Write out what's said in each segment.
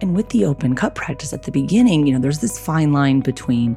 And with the open cup practice at the beginning, you know, there's this fine line between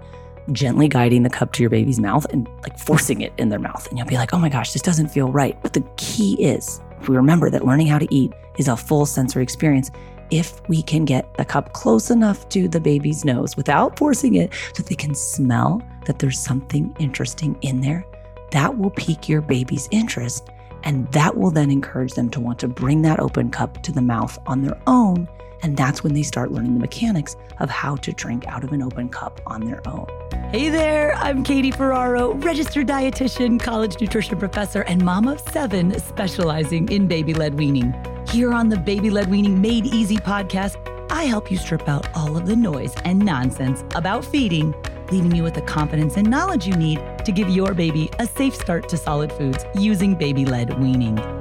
gently guiding the cup to your baby's mouth and like forcing it in their mouth. And you'll be like, oh my gosh, this doesn't feel right. But the key is, if we remember that learning how to eat is a full sensory experience, if we can get the cup close enough to the baby's nose without forcing it so they can smell that there's something interesting in there, that will pique your baby's interest. And that will then encourage them to want to bring that open cup to the mouth on their own and that's when they start learning the mechanics of how to drink out of an open cup on their own. Hey there, I'm Katie Ferraro, registered dietitian, college nutrition professor, and mom of seven specializing in baby led weaning. Here on the Baby Led Weaning Made Easy podcast, I help you strip out all of the noise and nonsense about feeding, leaving you with the confidence and knowledge you need to give your baby a safe start to solid foods using baby led weaning.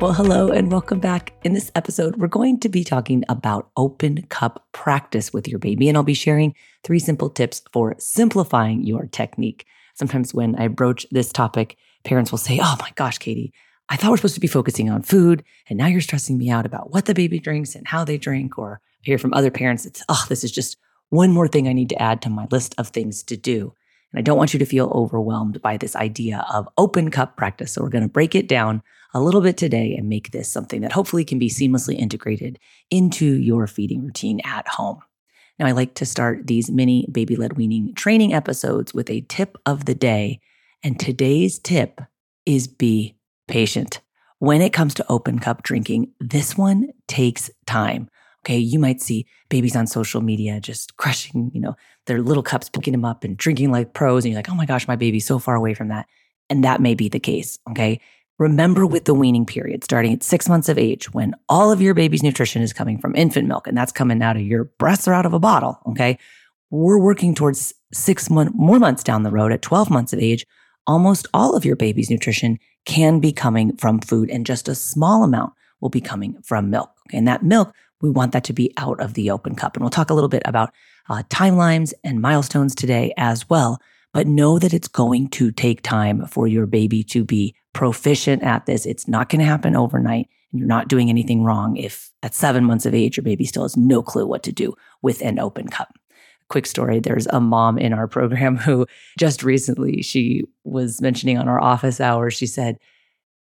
Well, hello and welcome back. In this episode, we're going to be talking about open cup practice with your baby, and I'll be sharing three simple tips for simplifying your technique. Sometimes when I broach this topic, parents will say, Oh my gosh, Katie, I thought we're supposed to be focusing on food, and now you're stressing me out about what the baby drinks and how they drink. Or I hear from other parents, it's, Oh, this is just one more thing I need to add to my list of things to do. And I don't want you to feel overwhelmed by this idea of open cup practice. So we're going to break it down a little bit today and make this something that hopefully can be seamlessly integrated into your feeding routine at home. Now, I like to start these mini baby led weaning training episodes with a tip of the day. And today's tip is be patient. When it comes to open cup drinking, this one takes time. Okay, you might see babies on social media just crushing, you know, their little cups, picking them up and drinking like pros. And you're like, oh my gosh, my baby's so far away from that. And that may be the case. Okay. Remember with the weaning period, starting at six months of age, when all of your baby's nutrition is coming from infant milk and that's coming out of your breasts or out of a bottle. Okay. We're working towards six more months down the road at 12 months of age. Almost all of your baby's nutrition can be coming from food and just a small amount will be coming from milk. And that milk, we want that to be out of the open cup. And we'll talk a little bit about uh, timelines and milestones today as well. But know that it's going to take time for your baby to be proficient at this. It's not going to happen overnight. You're not doing anything wrong if at seven months of age, your baby still has no clue what to do with an open cup. Quick story there's a mom in our program who just recently she was mentioning on our office hours, she said,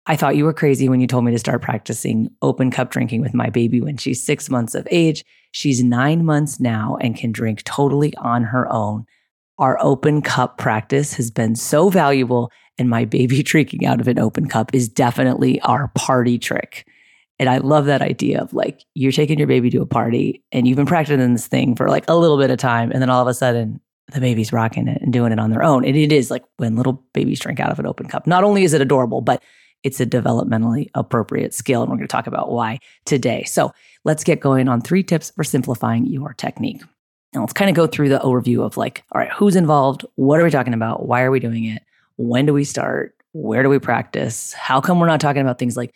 I thought you were crazy when you told me to start practicing open cup drinking with my baby when she's six months of age. She's nine months now and can drink totally on her own. Our open cup practice has been so valuable, and my baby drinking out of an open cup is definitely our party trick. And I love that idea of like you're taking your baby to a party and you've been practicing this thing for like a little bit of time. And then all of a sudden, the baby's rocking it and doing it on their own. And it is like when little babies drink out of an open cup. Not only is it adorable, but it's a developmentally appropriate skill. And we're going to talk about why today. So let's get going on three tips for simplifying your technique. Now let's kind of go through the overview of like, all right, who's involved? What are we talking about? Why are we doing it? When do we start? Where do we practice? How come we're not talking about things like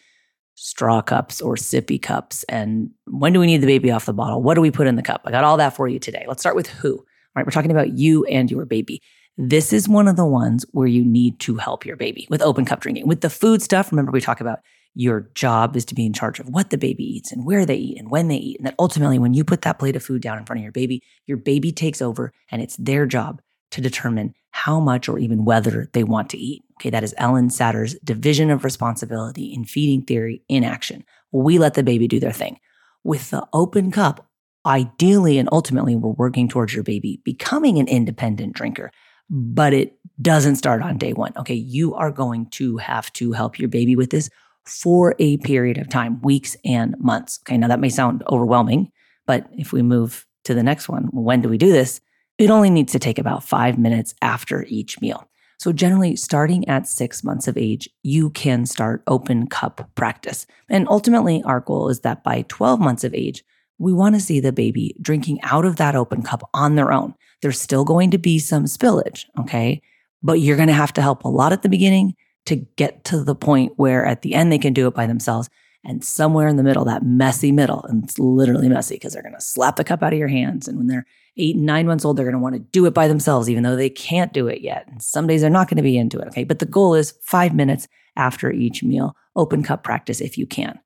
straw cups or sippy cups? And when do we need the baby off the bottle? What do we put in the cup? I got all that for you today. Let's start with who. All right, we're talking about you and your baby. This is one of the ones where you need to help your baby with open cup drinking. With the food stuff, remember we talk about your job is to be in charge of what the baby eats and where they eat and when they eat. And that ultimately, when you put that plate of food down in front of your baby, your baby takes over and it's their job to determine how much or even whether they want to eat. Okay, that is Ellen Satter's division of responsibility in feeding theory in action. We let the baby do their thing. With the open cup, ideally and ultimately, we're working towards your baby becoming an independent drinker, but it doesn't start on day one. Okay, you are going to have to help your baby with this for a period of time, weeks and months. Okay, now that may sound overwhelming, but if we move to the next one, when do we do this? It only needs to take about five minutes after each meal. So, generally, starting at six months of age, you can start open cup practice. And ultimately, our goal is that by 12 months of age, we want to see the baby drinking out of that open cup on their own. There's still going to be some spillage, okay? But you're going to have to help a lot at the beginning to get to the point where at the end they can do it by themselves. And somewhere in the middle, that messy middle, and it's literally messy because they're going to slap the cup out of your hands. And when they're eight nine months old, they're going to want to do it by themselves, even though they can't do it yet. And some days they're not going to be into it. Okay. But the goal is five minutes after each meal, open cup practice if you can.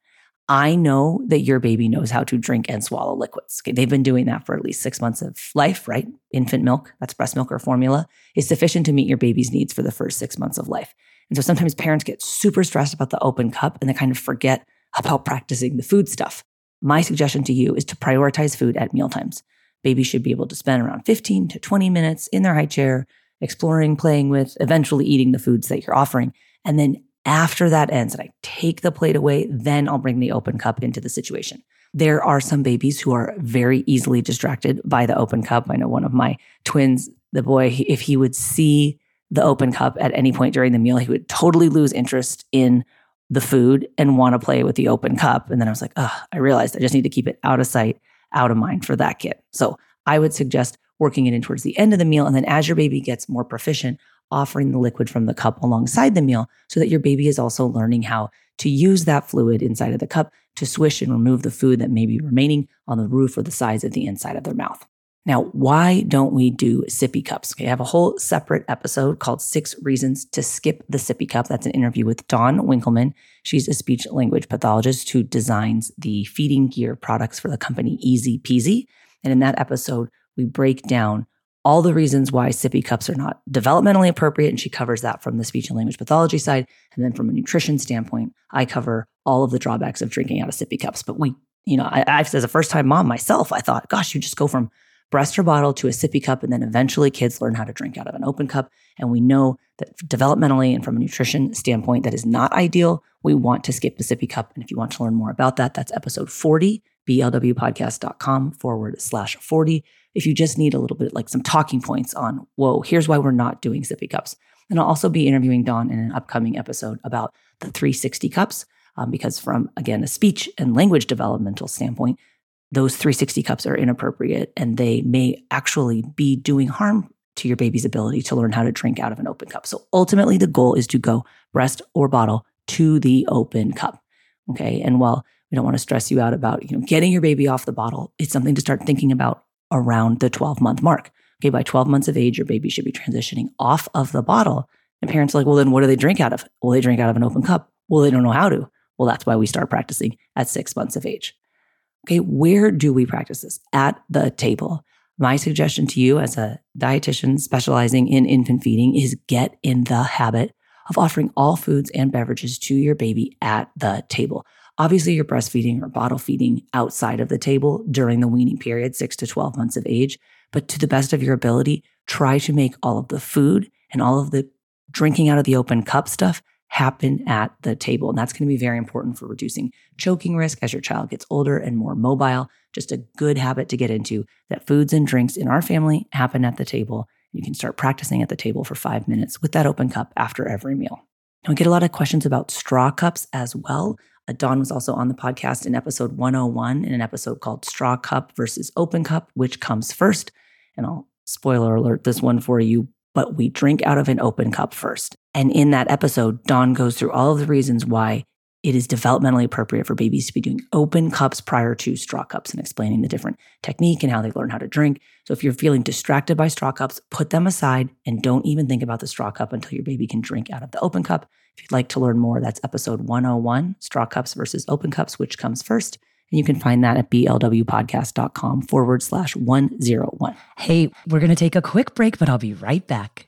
I know that your baby knows how to drink and swallow liquids. Okay, they've been doing that for at least six months of life, right? Infant milk, that's breast milk or formula, is sufficient to meet your baby's needs for the first six months of life. And so sometimes parents get super stressed about the open cup and they kind of forget about practicing the food stuff. My suggestion to you is to prioritize food at mealtimes. Babies should be able to spend around 15 to 20 minutes in their high chair, exploring, playing with, eventually eating the foods that you're offering. And then after that ends and I take the plate away, then I'll bring the open cup into the situation. There are some babies who are very easily distracted by the open cup. I know one of my twins, the boy, if he would see the open cup at any point during the meal, he would totally lose interest in the food and want to play with the open cup. And then I was like, oh, I realized I just need to keep it out of sight, out of mind for that kid. So I would suggest working it in towards the end of the meal. And then as your baby gets more proficient, offering the liquid from the cup alongside the meal so that your baby is also learning how to use that fluid inside of the cup to swish and remove the food that may be remaining on the roof or the sides of the inside of their mouth. Now, why don't we do sippy cups? Okay, I have a whole separate episode called Six Reasons to Skip the Sippy Cup. That's an interview with Dawn Winkelmann. She's a speech language pathologist who designs the feeding gear products for the company Easy Peasy. And in that episode, we break down all the reasons why sippy cups are not developmentally appropriate. And she covers that from the speech and language pathology side. And then from a nutrition standpoint, I cover all of the drawbacks of drinking out of sippy cups. But we, you know, I, I as a first time mom myself, I thought, gosh, you just go from breast or bottle to a sippy cup. And then eventually kids learn how to drink out of an open cup. And we know that developmentally and from a nutrition standpoint, that is not ideal. We want to skip the sippy cup. And if you want to learn more about that, that's episode 40, blwpodcast.com forward slash 40. If you just need a little bit like some talking points on, whoa, here's why we're not doing sippy cups. And I'll also be interviewing Dawn in an upcoming episode about the 360 cups. Um, because from again a speech and language developmental standpoint those 360 cups are inappropriate and they may actually be doing harm to your baby's ability to learn how to drink out of an open cup. So ultimately, the goal is to go breast or bottle to the open cup. Okay. And while we don't want to stress you out about you know getting your baby off the bottle, it's something to start thinking about around the 12 month mark. Okay, by 12 months of age, your baby should be transitioning off of the bottle. And parents are like, well, then what do they drink out of? Well, they drink out of an open cup. Well, they don't know how to. Well, that's why we start practicing at six months of age. Okay, where do we practice this? At the table. My suggestion to you as a dietitian specializing in infant feeding is get in the habit of offering all foods and beverages to your baby at the table. Obviously, you're breastfeeding or bottle feeding outside of the table during the weaning period, six to 12 months of age. But to the best of your ability, try to make all of the food and all of the drinking out of the open cup stuff happen at the table. And that's going to be very important for reducing choking risk as your child gets older and more mobile. Just a good habit to get into that foods and drinks in our family happen at the table. You can start practicing at the table for five minutes with that open cup after every meal. And we get a lot of questions about straw cups as well. Uh, Dawn was also on the podcast in episode 101 in an episode called Straw Cup versus Open Cup, which comes first. And I'll spoiler alert this one for you but we drink out of an open cup first. And in that episode, Dawn goes through all of the reasons why it is developmentally appropriate for babies to be doing open cups prior to straw cups and explaining the different technique and how they learn how to drink. So if you're feeling distracted by straw cups, put them aside and don't even think about the straw cup until your baby can drink out of the open cup. If you'd like to learn more, that's episode 101 straw cups versus open cups, which comes first. And you can find that at blwpodcast.com forward slash 101. Hey, we're going to take a quick break, but I'll be right back.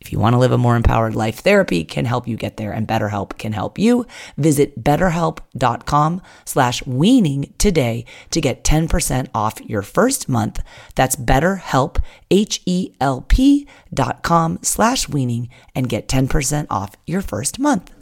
If you want to live a more empowered life, therapy can help you get there and BetterHelp can help you. Visit betterhelp.com slash weaning today to get 10% off your first month. That's betterhelp, H-E-L-P dot com slash weaning and get 10% off your first month.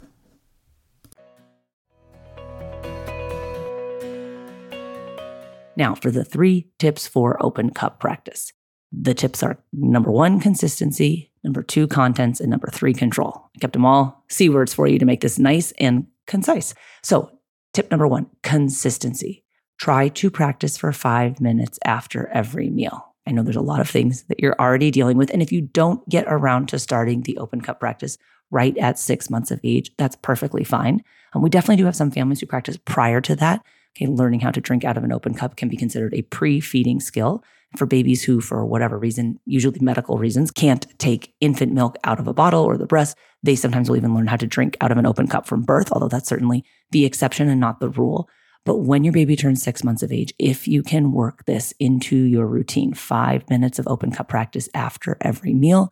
Now, for the three tips for open cup practice. The tips are number one, consistency, number two, contents, and number three, control. I kept them all C words for you to make this nice and concise. So, tip number one, consistency. Try to practice for five minutes after every meal. I know there's a lot of things that you're already dealing with. And if you don't get around to starting the open cup practice right at six months of age, that's perfectly fine. And we definitely do have some families who practice prior to that. Okay, learning how to drink out of an open cup can be considered a pre feeding skill for babies who, for whatever reason, usually medical reasons, can't take infant milk out of a bottle or the breast. They sometimes will even learn how to drink out of an open cup from birth, although that's certainly the exception and not the rule. But when your baby turns six months of age, if you can work this into your routine, five minutes of open cup practice after every meal,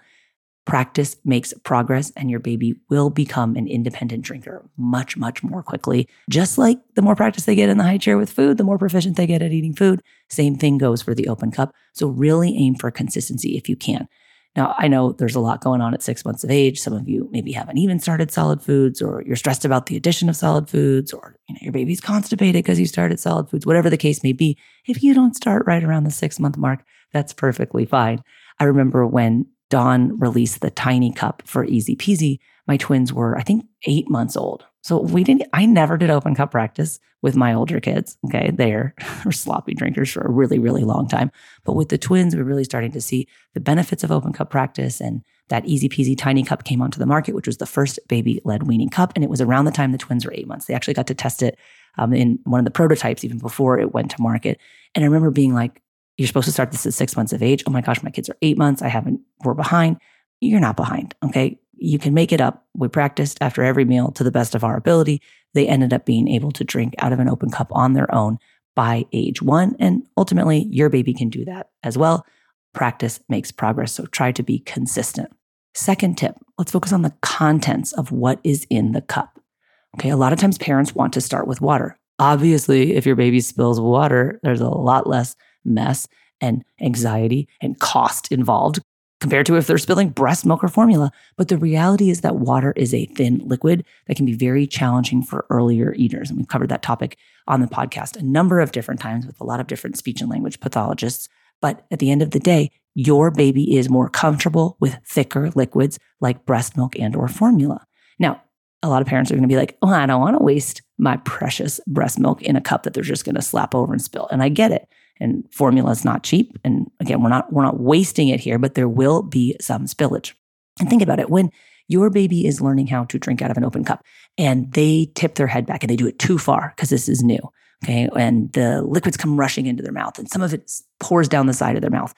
Practice makes progress, and your baby will become an independent drinker much, much more quickly. Just like the more practice they get in the high chair with food, the more proficient they get at eating food. Same thing goes for the open cup. So, really aim for consistency if you can. Now, I know there's a lot going on at six months of age. Some of you maybe haven't even started solid foods, or you're stressed about the addition of solid foods, or you know, your baby's constipated because you started solid foods, whatever the case may be. If you don't start right around the six month mark, that's perfectly fine. I remember when Dawn released the tiny cup for Easy Peasy, my twins were, I think, eight months old. So we didn't, I never did open cup practice with my older kids. Okay. They're sloppy drinkers for a really, really long time. But with the twins, we're really starting to see the benefits of open cup practice. And that easy peasy tiny cup came onto the market, which was the first baby led weaning cup. And it was around the time the twins were eight months. They actually got to test it um, in one of the prototypes even before it went to market. And I remember being like, you're supposed to start this at six months of age. Oh my gosh, my kids are eight months. I haven't, we're behind. You're not behind. Okay. You can make it up. We practiced after every meal to the best of our ability. They ended up being able to drink out of an open cup on their own by age one. And ultimately, your baby can do that as well. Practice makes progress. So try to be consistent. Second tip let's focus on the contents of what is in the cup. Okay. A lot of times parents want to start with water. Obviously, if your baby spills water, there's a lot less mess and anxiety and cost involved compared to if they're spilling breast milk or formula. But the reality is that water is a thin liquid that can be very challenging for earlier eaters. And we've covered that topic on the podcast a number of different times with a lot of different speech and language pathologists. But at the end of the day, your baby is more comfortable with thicker liquids like breast milk and or formula. Now, a lot of parents are going to be like, "Oh, I don't want to waste my precious breast milk in a cup that they're just going to slap over and spill." And I get it and formula is not cheap. And again, we're not we're not wasting it here, but there will be some spillage. And think about it when your baby is learning how to drink out of an open cup and they tip their head back and they do it too far because this is new. Okay. And the liquids come rushing into their mouth and some of it pours down the side of their mouth.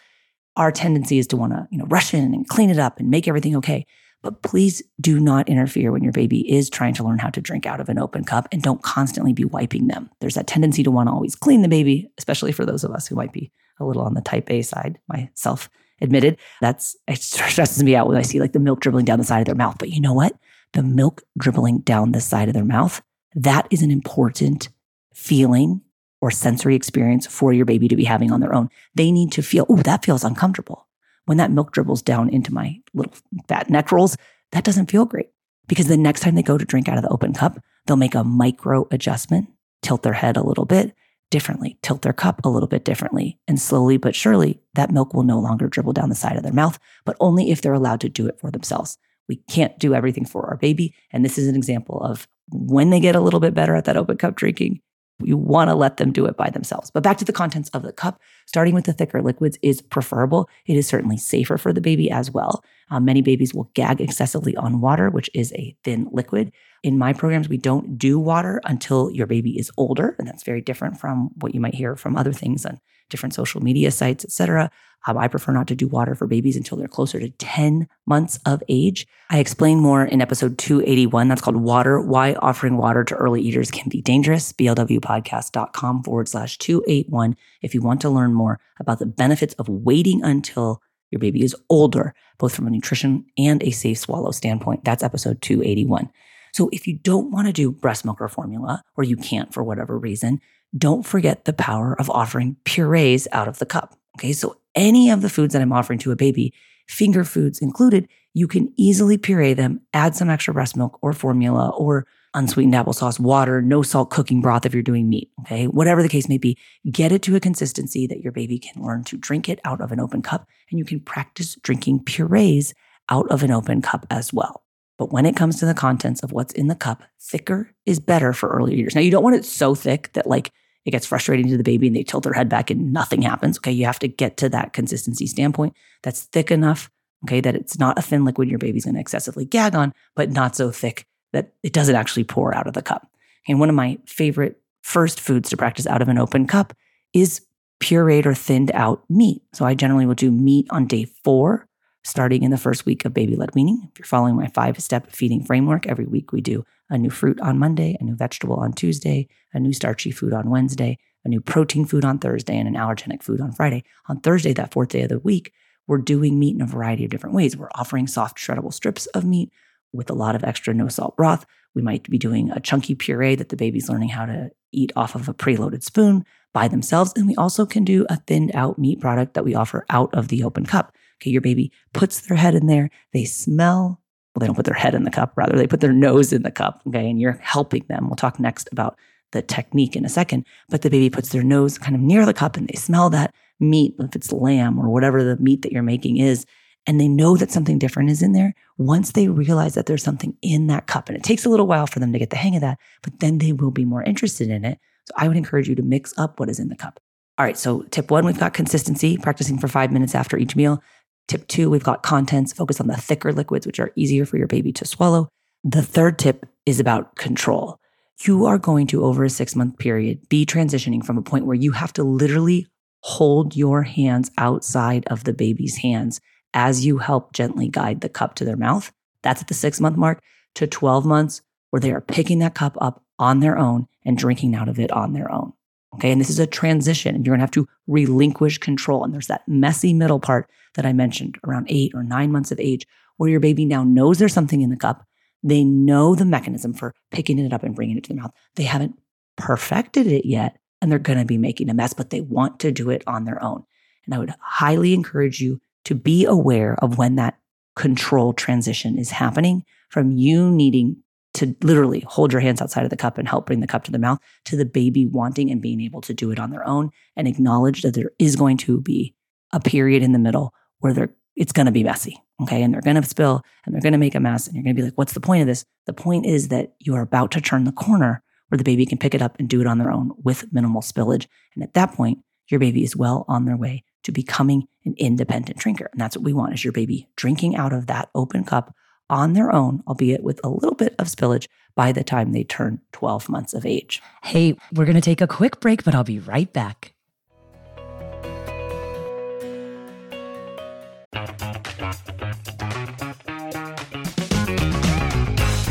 Our tendency is to want to, you know, rush in and clean it up and make everything okay. But please do not interfere when your baby is trying to learn how to drink out of an open cup and don't constantly be wiping them. There's that tendency to want to always clean the baby, especially for those of us who might be a little on the type A side, myself admitted. That's it stresses me out when I see like the milk dribbling down the side of their mouth. But you know what? The milk dribbling down the side of their mouth, that is an important feeling or sensory experience for your baby to be having on their own. They need to feel, oh, that feels uncomfortable when that milk dribbles down into my little fat neck rolls, that doesn't feel great because the next time they go to drink out of the open cup, they'll make a micro adjustment, tilt their head a little bit, differently, tilt their cup a little bit differently. And slowly but surely, that milk will no longer dribble down the side of their mouth, but only if they're allowed to do it for themselves. We can't do everything for our baby. And this is an example of when they get a little bit better at that open cup drinking, you want to let them do it by themselves. But back to the contents of the cup, starting with the thicker liquids is preferable. It is certainly safer for the baby as well. Um, many babies will gag excessively on water, which is a thin liquid. In my programs, we don't do water until your baby is older, and that's very different from what you might hear from other things on different social media sites, etc. Um, I prefer not to do water for babies until they're closer to 10 months of age. I explain more in episode 281. That's called Water Why Offering Water to Early Eaters Can Be Dangerous. BLWpodcast.com forward slash 281 if you want to learn more about the benefits of waiting until your baby is older, both from a nutrition and a safe swallow standpoint. That's episode 281. So if you don't want to do breast milk or formula, or you can't for whatever reason, don't forget the power of offering purees out of the cup. Okay. So any of the foods that I'm offering to a baby, finger foods included, you can easily puree them, add some extra breast milk or formula or unsweetened applesauce, water, no salt cooking broth if you're doing meat. Okay. Whatever the case may be, get it to a consistency that your baby can learn to drink it out of an open cup and you can practice drinking purees out of an open cup as well. But when it comes to the contents of what's in the cup, thicker is better for early eaters. Now, you don't want it so thick that like it gets frustrating to the baby and they tilt their head back and nothing happens. Okay. You have to get to that consistency standpoint that's thick enough. Okay. That it's not a thin liquid your baby's going to excessively gag on, but not so thick that it doesn't actually pour out of the cup. And one of my favorite first foods to practice out of an open cup is pureed or thinned out meat. So I generally will do meat on day four starting in the first week of baby led weaning. If you're following my five step feeding framework, every week we do a new fruit on Monday, a new vegetable on Tuesday, a new starchy food on Wednesday, a new protein food on Thursday, and an allergenic food on Friday. On Thursday, that fourth day of the week, we're doing meat in a variety of different ways. We're offering soft, shreddable strips of meat with a lot of extra no salt broth. We might be doing a chunky puree that the baby's learning how to eat off of a preloaded spoon by themselves. And we also can do a thinned out meat product that we offer out of the open cup. Okay, your baby puts their head in there, they smell. Well, they don't put their head in the cup, rather, they put their nose in the cup. Okay, and you're helping them. We'll talk next about the technique in a second. But the baby puts their nose kind of near the cup and they smell that meat, if it's lamb or whatever the meat that you're making is, and they know that something different is in there. Once they realize that there's something in that cup, and it takes a little while for them to get the hang of that, but then they will be more interested in it. So I would encourage you to mix up what is in the cup. All right, so tip one, we've got consistency, practicing for five minutes after each meal. Tip two, we've got contents, focus on the thicker liquids, which are easier for your baby to swallow. The third tip is about control. You are going to, over a six month period, be transitioning from a point where you have to literally hold your hands outside of the baby's hands as you help gently guide the cup to their mouth. That's at the six month mark to 12 months where they are picking that cup up on their own and drinking out of it on their own. Okay. And this is a transition and you're going to have to relinquish control. And there's that messy middle part that I mentioned around eight or nine months of age where your baby now knows there's something in the cup. They know the mechanism for picking it up and bringing it to the mouth. They haven't perfected it yet and they're going to be making a mess, but they want to do it on their own. And I would highly encourage you to be aware of when that control transition is happening from you needing to literally hold your hands outside of the cup and help bring the cup to the mouth to the baby wanting and being able to do it on their own and acknowledge that there is going to be a period in the middle where they're it's going to be messy okay and they're going to spill and they're going to make a mess and you're going to be like what's the point of this the point is that you are about to turn the corner where the baby can pick it up and do it on their own with minimal spillage and at that point your baby is well on their way to becoming an independent drinker and that's what we want is your baby drinking out of that open cup on their own, albeit with a little bit of spillage by the time they turn 12 months of age. Hey, we're going to take a quick break, but I'll be right back.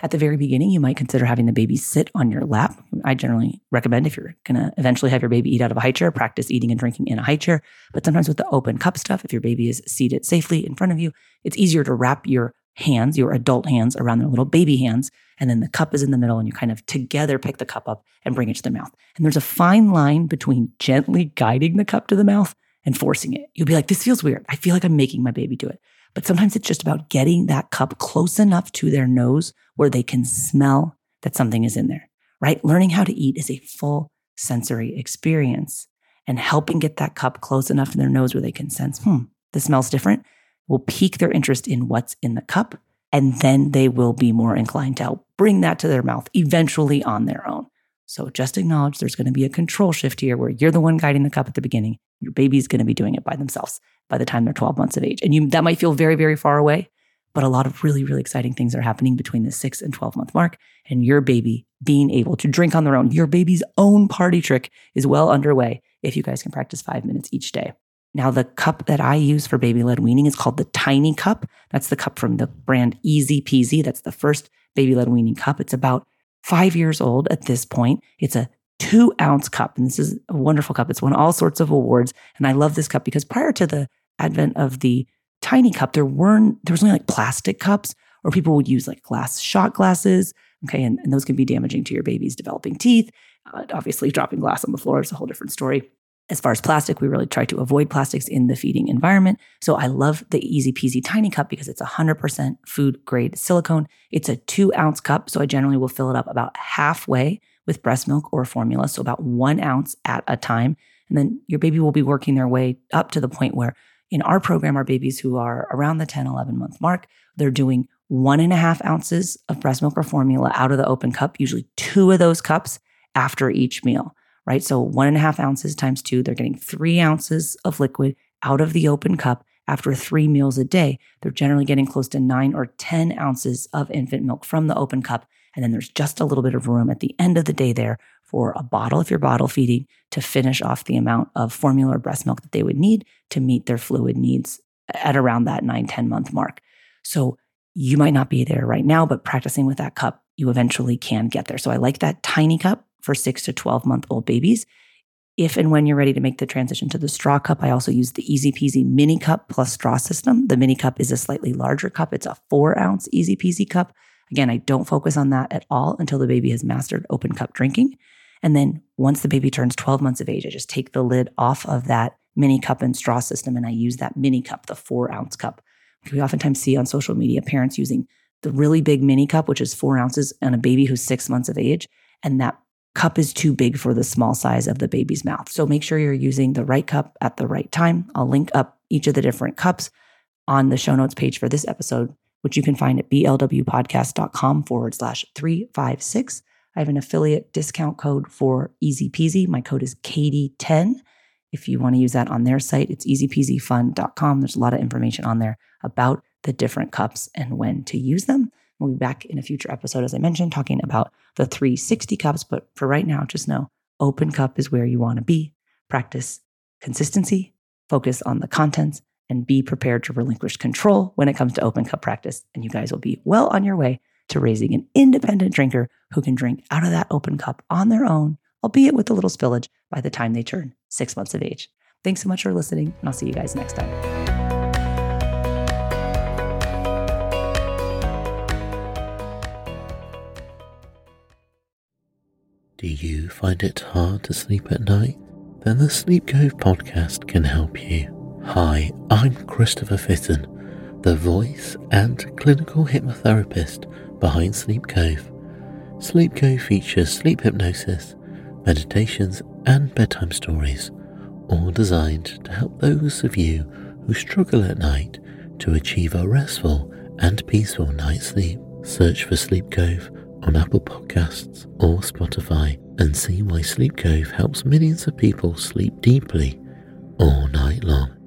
At the very beginning, you might consider having the baby sit on your lap. I generally recommend if you're going to eventually have your baby eat out of a high chair, practice eating and drinking in a high chair. But sometimes with the open cup stuff, if your baby is seated safely in front of you, it's easier to wrap your hands, your adult hands, around their little baby hands. And then the cup is in the middle, and you kind of together pick the cup up and bring it to the mouth. And there's a fine line between gently guiding the cup to the mouth and forcing it. You'll be like, this feels weird. I feel like I'm making my baby do it. But sometimes it's just about getting that cup close enough to their nose where they can smell that something is in there, right? Learning how to eat is a full sensory experience. And helping get that cup close enough to their nose where they can sense, hmm, this smells different, will pique their interest in what's in the cup. And then they will be more inclined to help bring that to their mouth eventually on their own. So just acknowledge there's going to be a control shift here where you're the one guiding the cup at the beginning. Your baby's going to be doing it by themselves by the time they're 12 months of age. And you that might feel very, very far away, but a lot of really, really exciting things are happening between the six and 12 month mark. And your baby being able to drink on their own, your baby's own party trick is well underway if you guys can practice five minutes each day. Now, the cup that I use for baby led weaning is called the Tiny Cup. That's the cup from the brand Easy Peasy. That's the first baby led weaning cup. It's about five years old at this point. It's a two ounce cup. And this is a wonderful cup. It's won all sorts of awards. And I love this cup because prior to the advent of the tiny cup, there weren't, there was only like plastic cups or people would use like glass shot glasses. Okay. And, and those can be damaging to your baby's developing teeth. Uh, obviously, dropping glass on the floor is a whole different story. As far as plastic, we really try to avoid plastics in the feeding environment. So I love the Easy Peasy Tiny Cup because it's 100% food grade silicone. It's a two ounce cup. So I generally will fill it up about halfway with breast milk or formula. So about one ounce at a time. And then your baby will be working their way up to the point where in our program, our babies who are around the 10, 11 month mark, they're doing one and a half ounces of breast milk or formula out of the open cup, usually two of those cups after each meal, right? So one and a half ounces times two, they're getting three ounces of liquid out of the open cup after three meals a day. They're generally getting close to nine or 10 ounces of infant milk from the open cup. And then there's just a little bit of room at the end of the day there for a bottle if you're bottle feeding to finish off the amount of formula or breast milk that they would need to meet their fluid needs at around that 9 10 month mark so you might not be there right now but practicing with that cup you eventually can get there so i like that tiny cup for 6 to 12 month old babies if and when you're ready to make the transition to the straw cup, I also use the Easy Peasy mini cup plus straw system. The mini cup is a slightly larger cup. It's a four ounce Easy Peasy cup. Again, I don't focus on that at all until the baby has mastered open cup drinking. And then once the baby turns 12 months of age, I just take the lid off of that mini cup and straw system and I use that mini cup, the four ounce cup. We oftentimes see on social media parents using the really big mini cup, which is four ounces, on a baby who's six months of age. And that cup is too big for the small size of the baby's mouth. So make sure you're using the right cup at the right time. I'll link up each of the different cups on the show notes page for this episode, which you can find at blwpodcast.com forward slash 356. I have an affiliate discount code for Easy Peasy. My code is Katie10. If you want to use that on their site, it's easypeasyfun.com. There's a lot of information on there about the different cups and when to use them. We'll be back in a future episode, as I mentioned, talking about the 360 cups. But for right now, just know open cup is where you want to be. Practice consistency, focus on the contents, and be prepared to relinquish control when it comes to open cup practice. And you guys will be well on your way to raising an independent drinker who can drink out of that open cup on their own, albeit with a little spillage, by the time they turn six months of age. Thanks so much for listening, and I'll see you guys next time. Do you find it hard to sleep at night? Then the Sleep Cove podcast can help you. Hi, I'm Christopher Fitton, the voice and clinical hypnotherapist behind Sleep Cove. Sleep Cove features sleep hypnosis, meditations, and bedtime stories, all designed to help those of you who struggle at night to achieve a restful and peaceful night's sleep. Search for Sleep Cove on Apple Podcasts or Spotify and see why Sleep Cove helps millions of people sleep deeply all night long.